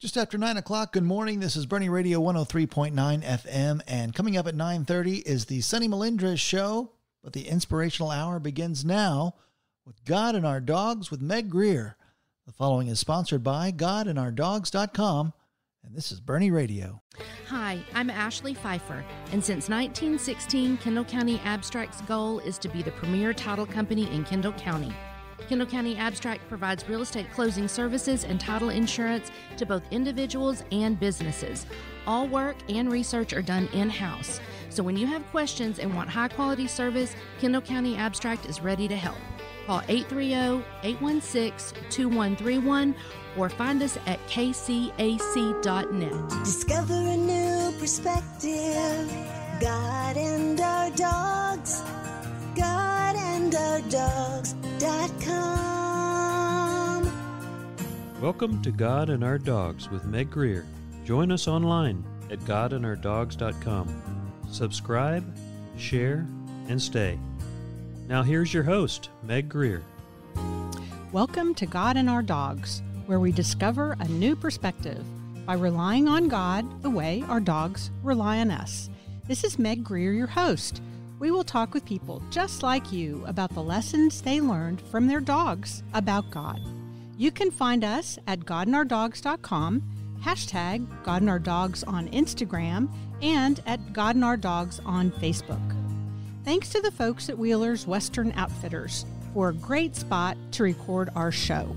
Just after 9 o'clock, good morning. This is Boerne Radio 103.9 FM, and coming up at 9.30 is the Sonny Melendrez Show, but the inspirational hour begins now with God and Our Dogs with Meg Greer. The following is sponsored by GodandOurDogs.com, and this is Bernie Radio. Hi, I'm Ashley Pfeiffer, and since 1916, Kendall County Abstract's goal is to be the premier title company in Kendall County. Kendall County Abstract provides real estate closing services and title insurance to both individuals and businesses. All work and research are done in house. So when you have questions and want high quality service, Kendall County Abstract is ready to help. Call 830 816 2131 or find us at kcac.net. Discover a new perspective. God and our dogs. God and our dogs.com. Welcome to God and Our Dogs with Meg Greer. Join us online at godandourdogs.com. Subscribe, share, and stay. Now here's your host, Meg Greer. Welcome to God and Our Dogs, where we discover a new perspective by relying on God the way our dogs rely on us. This is Meg Greer, your host. We will talk with people just like you about the lessons they learned from their dogs about God. You can find us at godandourdogs.com, hashtag God and Our Dogs on Instagram, and at God and Our Dogs on Facebook. Thanks to the folks at Wheeler's Western Outfitters for a great spot to record our show.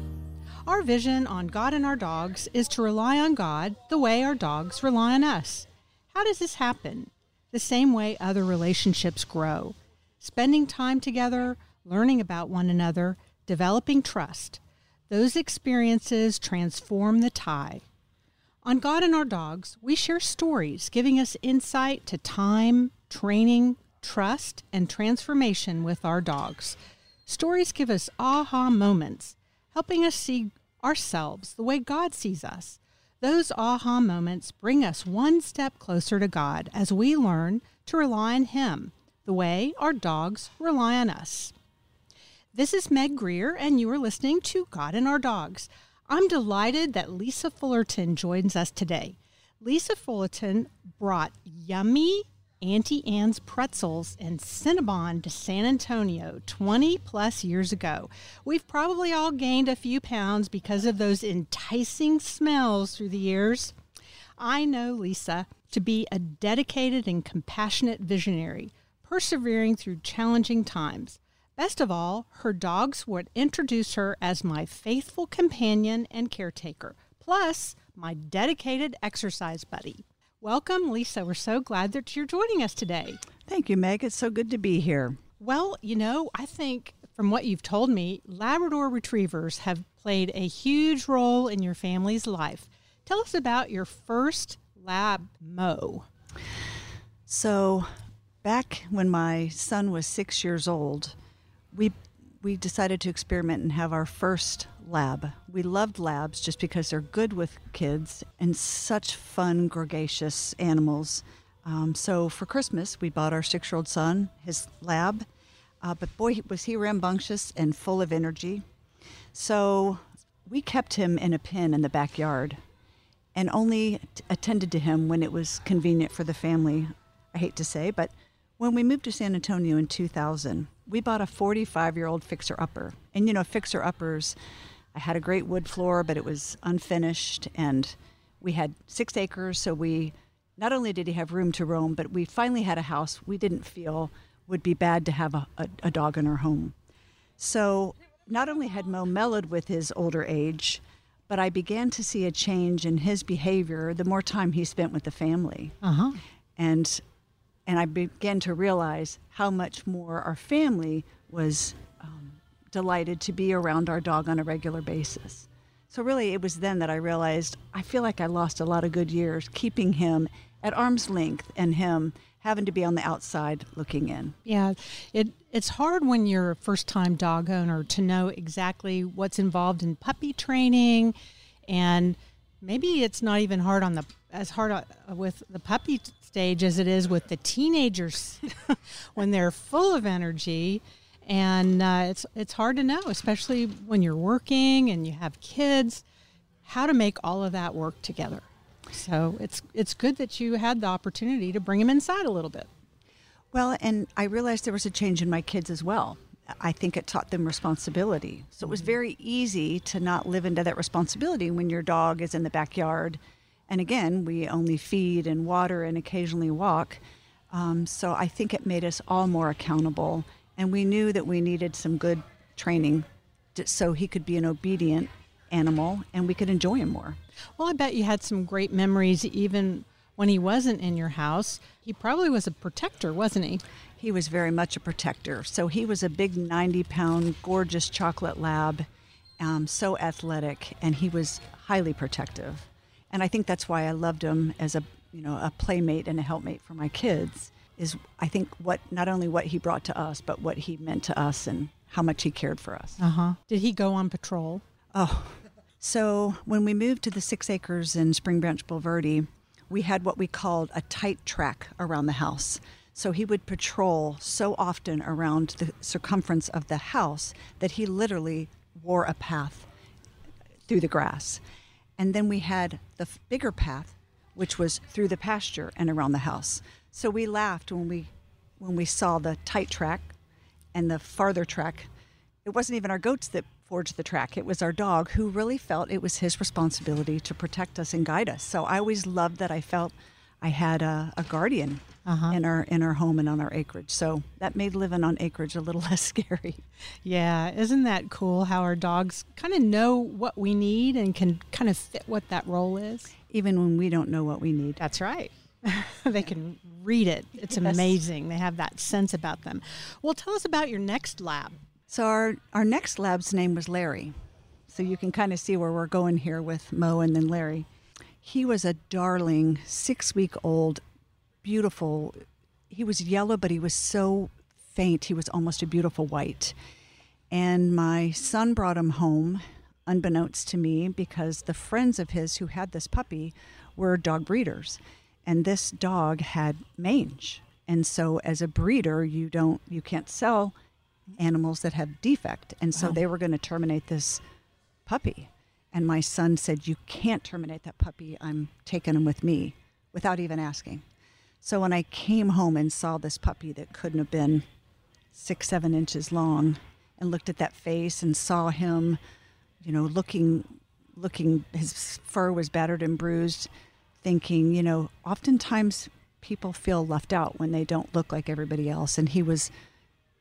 Our vision on God and our dogs is to rely on God the way our dogs rely on us. How does this happen? The same way other relationships grow. Spending time together, learning about one another, developing trust. Those experiences transform the tie. On God and Our Dogs, we share stories giving us insight to time, training, trust, and transformation with our dogs. Stories give us aha moments, helping us see ourselves the way God sees us. Those aha moments bring us one step closer to God as we learn to rely on Him the way our dogs rely on us. This is Meg Greer, and you are listening to God and Our Dogs. I'm delighted that Lisa Fullerton joins us today. Lisa Fullerton brought yummy Auntie Anne's Pretzels and Cinnabon to San Antonio 20 plus years ago. We've probably all gained a few pounds because of those enticing smells through the years. I know Lisa to be a dedicated and compassionate visionary, persevering through challenging times. Best of all, her dogs would introduce her as my faithful companion and caretaker, plus my dedicated exercise buddy. Welcome, Lisa. We're so glad that you're joining us today. Thank you, Meg. It's so good to be here. Well, you know, I think from what you've told me, Labrador retrievers have played a huge role in your family's life. Tell us about your first lab mo. So, back when my son was six years old, we we decided to experiment and have our first lab. We loved labs just because they're good with kids and such fun, gregarious animals. Um, so for Christmas, we bought our six year old son his lab. Uh, but boy, was he rambunctious and full of energy. So we kept him in a pen in the backyard and only t- attended to him when it was convenient for the family. I hate to say, but when we moved to San Antonio in 2000, we bought a 45 year old fixer upper. And you know, fixer uppers, I had a great wood floor, but it was unfinished. And we had six acres, so we not only did he have room to roam, but we finally had a house we didn't feel would be bad to have a, a, a dog in our home. So not only had Mo mellowed with his older age, but I began to see a change in his behavior the more time he spent with the family. Uh huh. And and I began to realize how much more our family was um, delighted to be around our dog on a regular basis. So, really, it was then that I realized I feel like I lost a lot of good years keeping him at arm's length and him having to be on the outside looking in. Yeah, it it's hard when you're a first time dog owner to know exactly what's involved in puppy training and maybe it's not even hard on the as hard uh, with the puppy stage as it is with the teenagers when they're full of energy and uh, it's it's hard to know especially when you're working and you have kids how to make all of that work together. So it's it's good that you had the opportunity to bring him inside a little bit. Well, and I realized there was a change in my kids as well. I think it taught them responsibility. So it was very easy to not live into that responsibility when your dog is in the backyard. And again, we only feed and water and occasionally walk. Um, so I think it made us all more accountable. And we knew that we needed some good training to, so he could be an obedient animal and we could enjoy him more. Well, I bet you had some great memories even when he wasn't in your house. He probably was a protector, wasn't he? He was very much a protector. So he was a big 90 pound, gorgeous chocolate lab, um, so athletic, and he was highly protective. And I think that's why I loved him as a you know a playmate and a helpmate for my kids. Is I think what not only what he brought to us, but what he meant to us and how much he cared for us. Uh huh. Did he go on patrol? Oh, so when we moved to the six acres in Spring Branch Bulverde, we had what we called a tight track around the house. So he would patrol so often around the circumference of the house that he literally wore a path through the grass. And then we had the bigger path, which was through the pasture and around the house. So we laughed when we when we saw the tight track and the farther track. It wasn't even our goats that forged the track. It was our dog who really felt it was his responsibility to protect us and guide us. So I always loved that I felt I had a, a guardian Uh-huh. in our in our home and on our acreage. So that made living on acreage a little less scary. Yeah, isn't that cool how our dogs kind of know what we need and can kind of fit what that role is? Even when we don't know what we need. That's right. they can read it. It's Yes. amazing. They have that sense about them. Well, tell us about your next lab. So our our next lab's name was Larry. So you can kind of see where we're going here with Mo and then Larry. He was a darling, six week old, beautiful. He was yellow, but he was so faint. He was almost a beautiful white. And my son brought him home, unbeknownst to me, because the friends of his who had this puppy were dog breeders. And this dog had mange. And so as a breeder, you don't you can't sell animals that have defect. And so they were going to terminate this puppy. And my son said, You can't terminate that puppy. I'm taking him with me without even asking. So when I came home and saw this puppy that couldn't have been six, seven inches long and looked at that face and saw him, you know, looking, looking, his fur was battered and bruised, thinking, you know, oftentimes people feel left out when they don't look like everybody else. And he was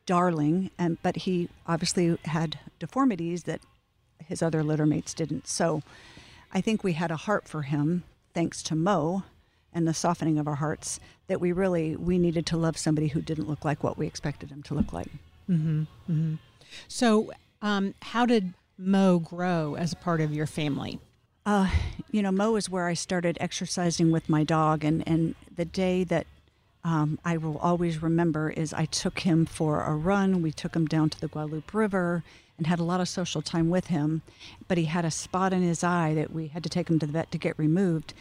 darling, and but he obviously had deformities that his other litter mates didn't. So I think we had a heart for him, thanks to Mo and the softening of our hearts, that we really we needed to love somebody who didn't look like what we expected him to look like. So, um, how did Mo grow as a part of your family? Uh, you know, Mo is where I started exercising with my dog, and and the day that um, I will always remember is I took him for a run. We took him down to the Guadalupe River and had a lot of social time with him. But he had a spot in his eye that we had to take him to the vet to get removed.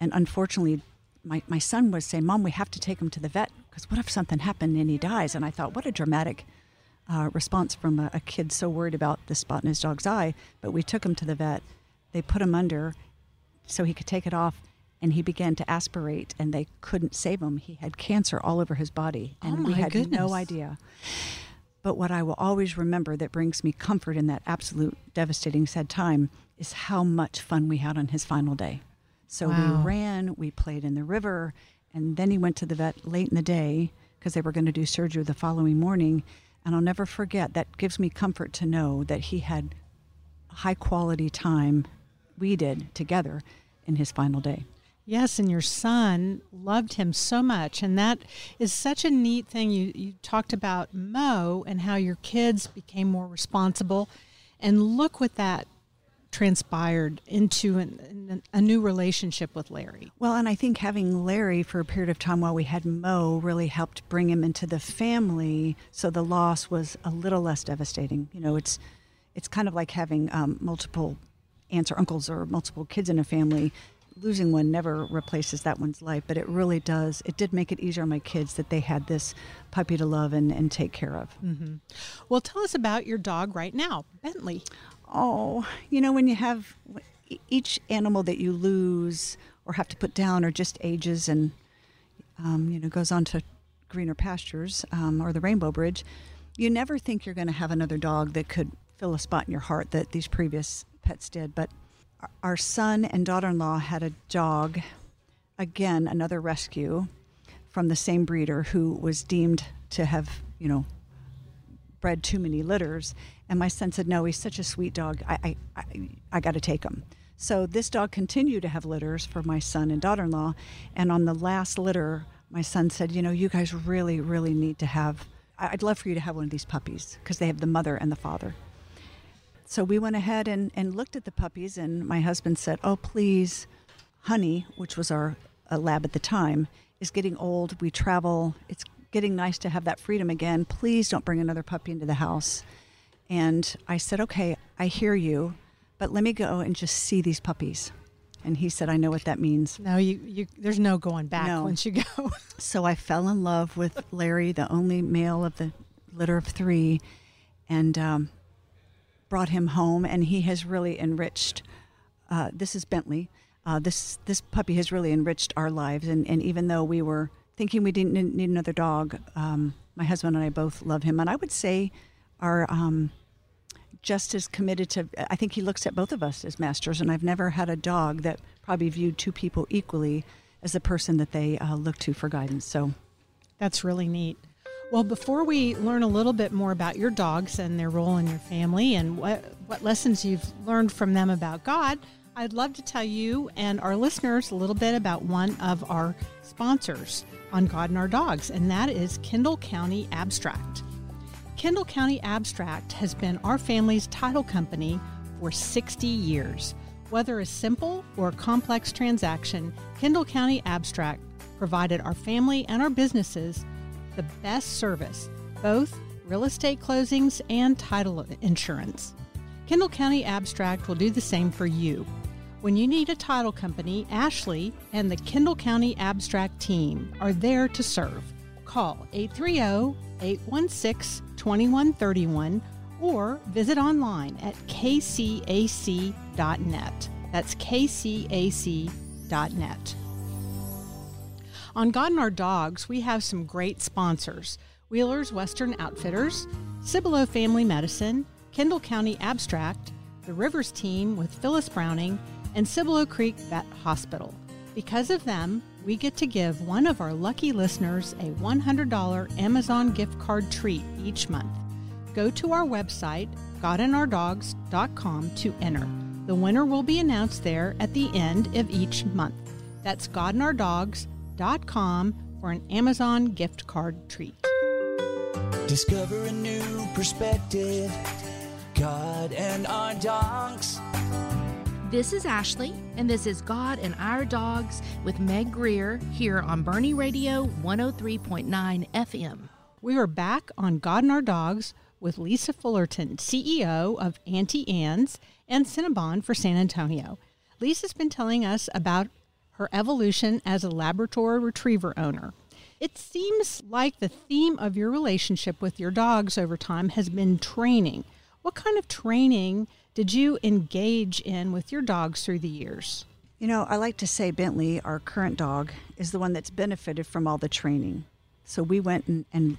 And unfortunately, my, my son was saying, Mom, we have to take him to the vet because what if something happened and he dies? And I thought, what a dramatic uh, response from a, a kid so worried about the spot in his dog's eye. But we took him to the vet. They put him under so he could take it off and he began to aspirate and they couldn't save him he had cancer all over his body and Oh, we had goodness. no idea but what i will always remember that brings me comfort in that absolute devastating sad time is how much fun we had on his final day so Wow. we ran we played in the river and then he went to the vet late in the day because they were going to do surgery the following morning and i'll never forget that gives me comfort to know that he had high quality time we did together in his final day Yes, and your son loved him so much. And that is such a neat thing. You, you talked about Mo and how your kids became more responsible. And look what that transpired into an, an, a new relationship with Larry. Well, and I think having Larry for a period of time while we had Mo really helped bring him into the family, so the loss was a little less devastating. You know, it's it's kind of like having um, multiple aunts or uncles or multiple kids in a family. Losing one never replaces that one's life, but it really does. It did make it easier on my kids that they had this puppy to love and, and take care of. Well, tell us about your dog right now, Bentley. Oh, you know, when you have, each animal that you lose or have to put down or just ages and um, you know goes on to greener pastures um, or the Rainbow Bridge, you never think you're going to have another dog that could fill a spot in your heart that these previous pets did. But our- our son and daughter-in-law had a dog, again another rescue from the same breeder who was deemed to have you know bred too many litters. And my son said, "No, he's such a sweet dog. I, I, I, I got to take him." So this dog continued to have litters for my son and daughter-in-law. And on the last litter, my son said, "You know, you guys really, really need to have. I'd love for you to have one of these puppies because they have the mother and the father." So we went ahead and, and looked at the puppies, and my husband said, "Oh, please, Honey, which was our uh, lab at the time, is getting old. We travel. It's getting nice to have that freedom again. Please don't bring another puppy into the house." And I said, "Okay, I hear you, but let me go and just see these puppies." And he said, "I know what that means." No, you, you there's no going back No. once you go. So I fell in love with Larry, the only male of the litter of three, and um, brought him home. And he has really enriched. Uh, this is Bentley. Uh, this this puppy has really enriched our lives. And, and even though we were thinking we didn't need need another dog, um, my husband and I both love him. And I would say are um, just as committed to. I think he looks at both of us as masters. And I've never had a dog that probably viewed two people equally as the person that they uh, look to for guidance. So That's really neat. Well, before we learn a little bit more about your dogs and their role in your family and what, what lessons you've learned from them about God, I'd love to tell you and our listeners a little bit about one of our sponsors on God and Our Dogs, and that is Kendall County Abstract. Kendall County Abstract has been our family's title company for 60 years. Whether a simple or complex transaction, Kendall County Abstract provided our family and our businesses the best service, both real estate closings and title insurance. Kendall County Abstract will do the same for you. When you need a title company, Ashley and the Kendall County Abstract team are there to serve. Call 830 816 2131 or visit online at kcac.net. That's kcac.net. On God and Our Dogs, we have some great sponsors Wheeler's Western Outfitters, Cibolo Family Medicine, Kendall County Abstract, the Rivers Team with Phyllis Browning, and Cibolo Creek Vet Hospital. Because of them, we get to give one of our lucky listeners a $100 Amazon gift card treat each month. Go to our website, godandourdogs.com, to enter. The winner will be announced there at the end of each month. That's godandourdogs.com for an Amazon gift card treat. Discover a new perspective. God and our dogs. This is Ashley, and this is God and Our Dogs with Meg Greer here on Boerne Radio 103.9 FM. We are back on God and Our Dogs with Lisa Fullerton, CEO of Auntie Anne's and Cinnabon for San Antonio. Lisa's been telling us about her evolution as a Labrador Retriever owner. It seems like the theme of your relationship with your dogs over time has been training. What kind of training did you engage in with your dogs through the years? You know, I like to say Bentley, our current dog, is the one that's benefited from all the training. So we went and, and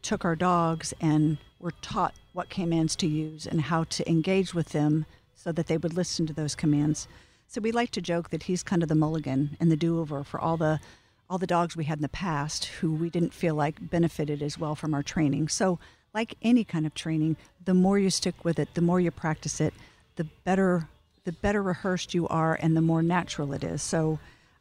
took our dogs and were taught what commands to use and how to engage with them so that they would listen to those commands. So we like to joke that he's kind of the mulligan and the do-over for all the all the dogs we had in the past who we didn't feel like benefited as well from our training. So like any kind of training, the more you stick with it, the more you practice it, the better the better rehearsed you are and the more natural it is. So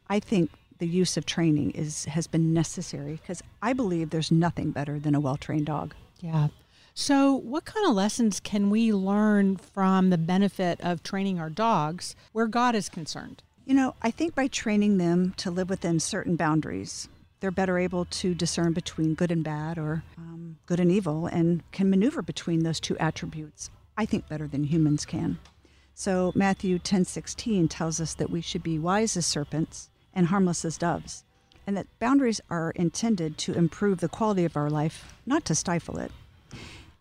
I think the use of training is has been necessary because I believe there's nothing better than a well-trained dog. Yeah. So, what kind of lessons can we learn from the benefit of training our dogs where God is concerned? You know, I think by training them to live within certain boundaries, they're better able to discern between good and bad or um, good and evil and can maneuver between those two attributes, I think, better than humans can. So Matthew 10:16 tells us that we should be wise as serpents and harmless as doves, and that boundaries are intended to improve the quality of our life, not to stifle it.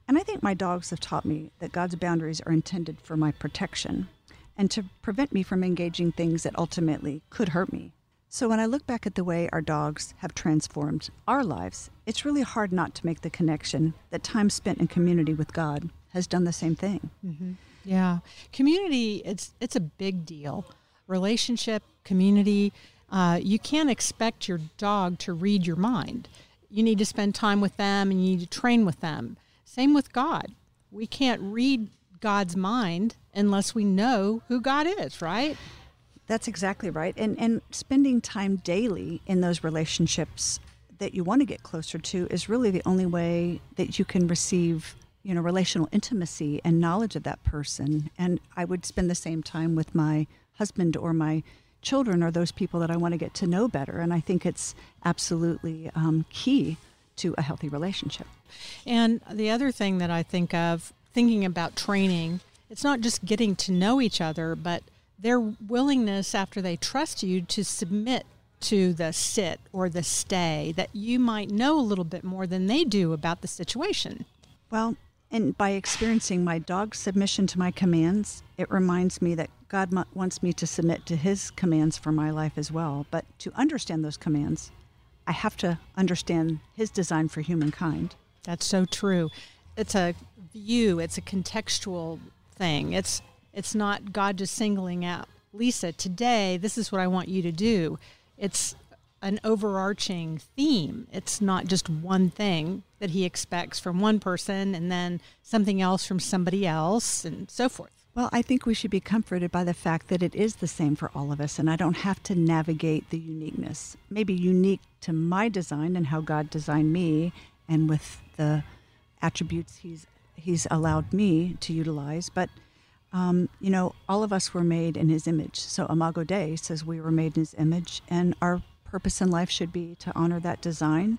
And I think my dogs have taught me that God's boundaries are intended for my protection and to prevent me from engaging things that ultimately could hurt me. So when I look back at the way our dogs have transformed our lives, it's really hard not to make the connection that time spent in community with God has done the same thing. Yeah, community it's it's a big deal. Relationship, community. Uh, you can't expect your dog to read your mind. You need to spend time with them, and you need to train with them. Same with God. We can't read God's mind unless we know who God is, right? That's exactly right. And and spending time daily in those relationships that you want to get closer to is really the only way that you can receive, you know, relational intimacy and knowledge of that person. And I would spend the same time with my husband or my children or those people that I want to get to know better. And I think it's absolutely um, key to a healthy relationship. And the other thing that I think of thinking about training, it's not just getting to know each other, but their willingness after they trust you to submit to the sit or the stay that you might know a little bit more than they do about the situation. Well, and by experiencing my dog's submission to my commands, it reminds me that God wants me to submit to his commands for my life as well. But to understand those commands, I have to understand his design for humankind. That's so true. It's a view, it's a contextual thing. It's it's not God just singling out Lisa, today this is what I want you to do. It's an overarching theme. It's not just one thing that he expects from one person and then something else from somebody else and so forth. Well, I think we should be comforted by the fact that it is the same for all of us, and I don't have to navigate the uniqueness. Maybe unique to my design and how God designed me, and with the attributes He's He's allowed me to utilize. But um, you know, all of us were made in His image. So Imago Dei says we were made in His image, and our purpose in life should be to honor that design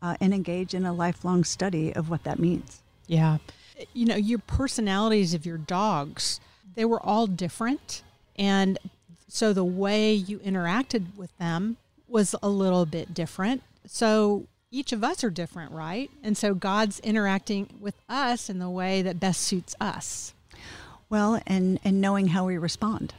uh, and engage in a lifelong study of what that means. Yeah. You know, your personalities of your dogs, they were all different. And so the way you interacted with them was a little bit different. So each of us are different, right? And so God's interacting with us in the way that best suits us. Well, and and knowing how we respond.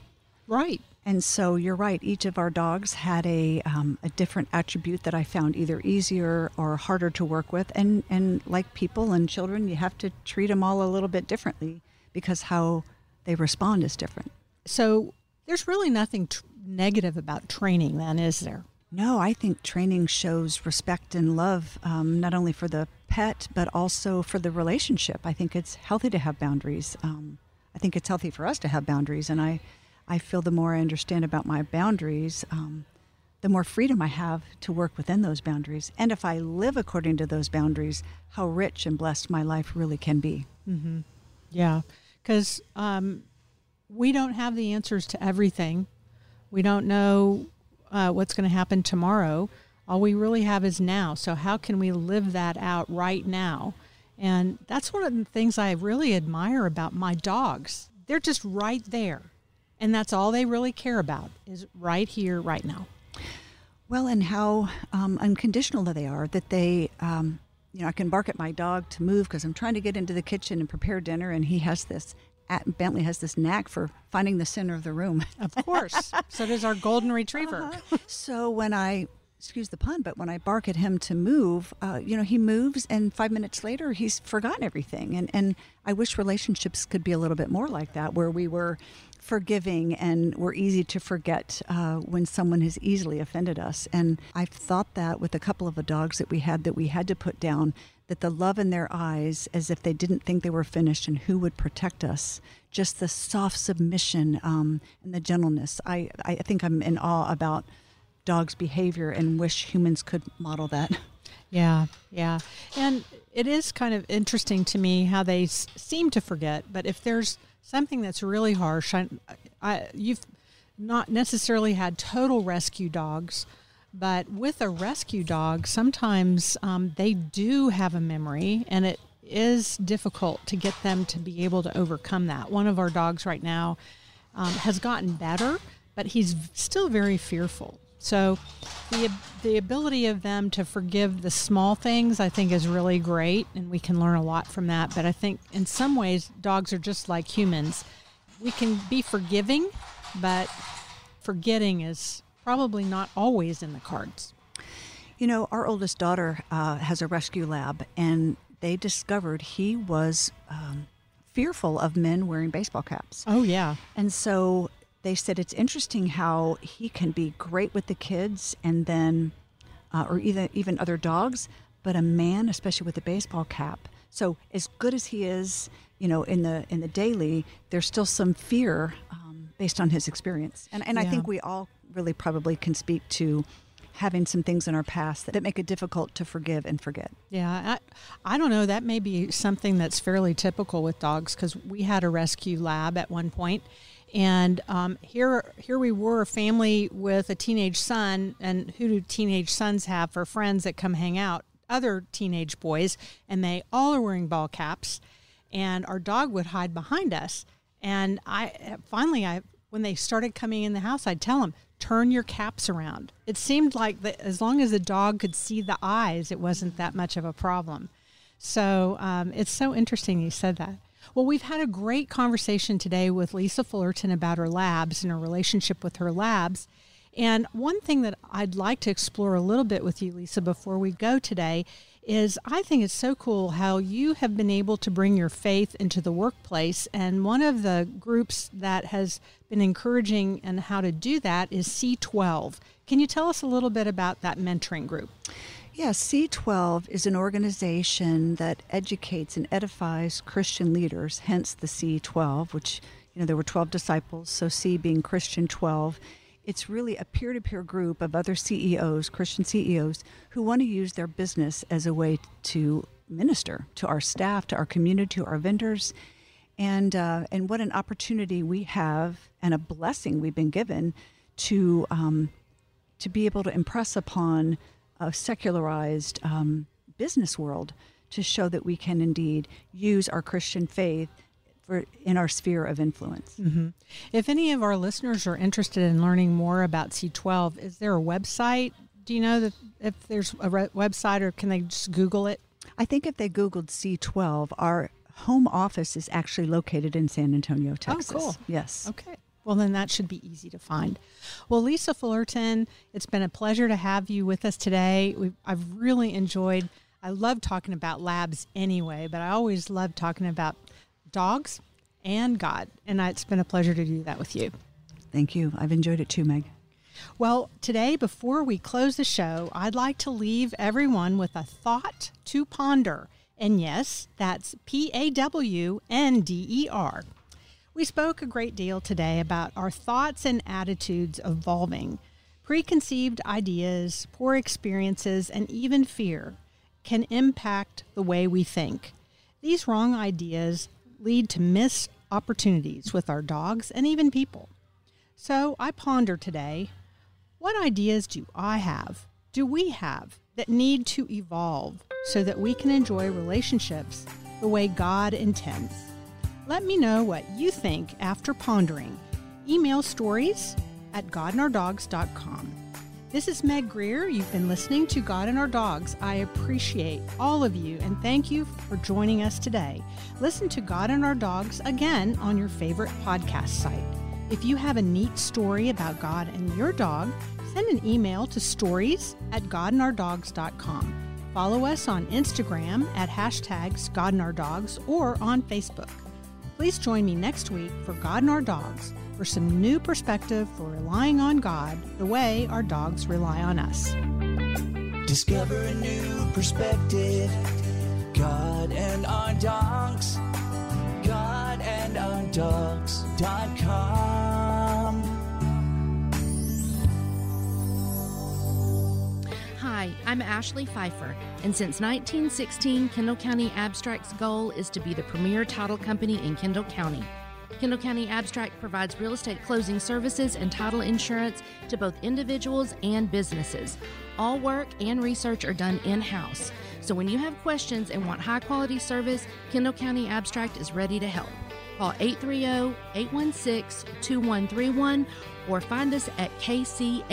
Right. And so you're right. Each of our dogs had a, um, a different attribute that I found either easier or harder to work with. And, and like people and children, you have to treat them all a little bit differently because how they respond is different. So there's really nothing tr- negative about training, then, is there? No, I think training shows respect and love, um, not only for the pet, but also for the relationship. I think it's healthy to have boundaries. Um, I think it's healthy for us to have boundaries. And I, I feel the more I understand about my boundaries, um, the more freedom I have to work within those boundaries. And if I live according to those boundaries, how rich and blessed my life really can be. Yeah, because um, we don't have the answers to everything. We don't know uh, what's going to happen tomorrow. All we really have is now. So, how can we live that out right now? And that's one of the things I really admire about my dogs. They're just right there. And that's all they really care about is right here, right now. Well, and how um, unconditional they are that they, um, you know, I can bark at my dog to move because I'm trying to get into the kitchen and prepare dinner, and he has this. At Bentley has this knack for finding the center of the room. Of course. so does our golden retriever. so when I, excuse the pun, but when I bark at him to move, uh, you know, he moves, and five minutes later, he's forgotten everything. And and I wish relationships could be a little bit more like that, where we were forgiving and we're easy to forget uh, when someone has easily offended us. And I've thought that with a couple of the dogs that we had that we had to put down, that the love in their eyes, as if they didn't think they were finished and who would protect us, just the soft submission um, and the gentleness. I, I think I'm in awe about dogs' behavior and wish humans could model that. Yeah, yeah. And it is kind of interesting to me how they s- seem to forget, but if there's something that's really harsh, I, I, you've not necessarily had total rescue dogs, but with a rescue dog, sometimes um, they do have a memory and it is difficult to get them to be able to overcome that. One of our dogs right now um, has gotten better, but he's still very fearful. So the the ability of them to forgive the small things, I think, is really great, and we can learn a lot from that. But I think in some ways, dogs are just like humans. we can be forgiving, but forgetting is probably not always in the cards. You know, our oldest daughter uh, has a rescue lab, and they discovered he was um, fearful of men wearing baseball caps. Oh, yeah. And so they said it's interesting how he can be great with the kids and then, uh, or even, even other dogs, but a man, especially with a baseball cap. So as good as he is, you know, in the in the daily, there's still some fear um, based on his experience. And and I think we all really probably can speak to having some things in our past that make it difficult to forgive and forget. Yeah, I, I don't know. That may be something that's fairly typical with dogs because we had a rescue lab at one point, and um, here here we were, a family with a teenage son. And who do teenage sons have for friends that come hang out? Other teenage boys, and they all are wearing ball caps, and our dog would hide behind us. And I finally, I when they started coming in the house, I'd tell them, turn your caps around. It seemed like that as long as the dog could see the eyes, it wasn't that much of a problem. So um, it's so interesting you said that. Well, we've had a great conversation today with Lisa Fullerton about her labs and her relationship with her labs. And one thing that I'd like to explore a little bit with you, Lisa, before we go today is I think it's so cool how you have been able to bring your faith into the workplace. And one of the groups that has been encouraging and how to do that is C12. Can you tell us a little bit about that mentoring group? Yeah, C12 is an organization that educates and edifies Christian leaders, hence the C12, which, you know, there were 12 disciples, so C being Christian 12. It's really a peer to peer group of other CEOs, Christian CEOs, who want to use their business as a way to minister to our staff, to our community, to our vendors. And, uh, and what an opportunity we have and a blessing we've been given to, um, to be able to impress upon a secularized um, business world to show that we can indeed use our Christian faith for in our sphere of influence. If any of our listeners are interested in learning more about C12, is there a website? Do you know that if there's a re- website or can they just Google it? I think if they Googled C12, our home office is actually located in San Antonio, Texas. Oh, cool. Yes. Okay. Well, then that should be easy to find. Well, Lisa Fullerton, it's been a pleasure to have you with us today. We've, I've really enjoyed, I love talking about labs anyway, but I always love talking about dogs and God. And I, it's been a pleasure to do that with you. Thank you. I've enjoyed it too, Meg. Well, today, before we close the show, I'd like to leave everyone with a thought to ponder. And yes, that's P A W N D E R. We spoke a great deal today about our thoughts and attitudes evolving. Preconceived ideas, poor experiences, and even fear can impact the way we think. These wrong ideas lead to missed opportunities with our dogs and even people. So I ponder today what ideas do I have, do we have, that need to evolve so that we can enjoy relationships the way God intends? Let me know what you think after pondering. Email stories at godandourdogs.com. This is Meg Greer. You've been listening to God and Our Dogs. I appreciate all of you and thank you for joining us today. Listen to God and Our Dogs again on your favorite podcast site. If you have a neat story about God and your dog, send an email to stories at godandourdogs.com. Follow us on Instagram at hashtags GodandOurDogs or on Facebook. Please join me next week for God and Our Dogs for some new perspective for relying on God the way our dogs rely on us. Discover a new perspective. God and our dogs. God and our dogs.com. I'm Ashley Pfeiffer, and since 1916, Kendall County Abstract's goal is to be the premier title company in Kendall County. Kendall County Abstract provides real estate closing services and title insurance to both individuals and businesses. All work and research are done in house. So when you have questions and want high quality service, Kendall County Abstract is ready to help. Call 830 816 2131 or find us at kcac.net.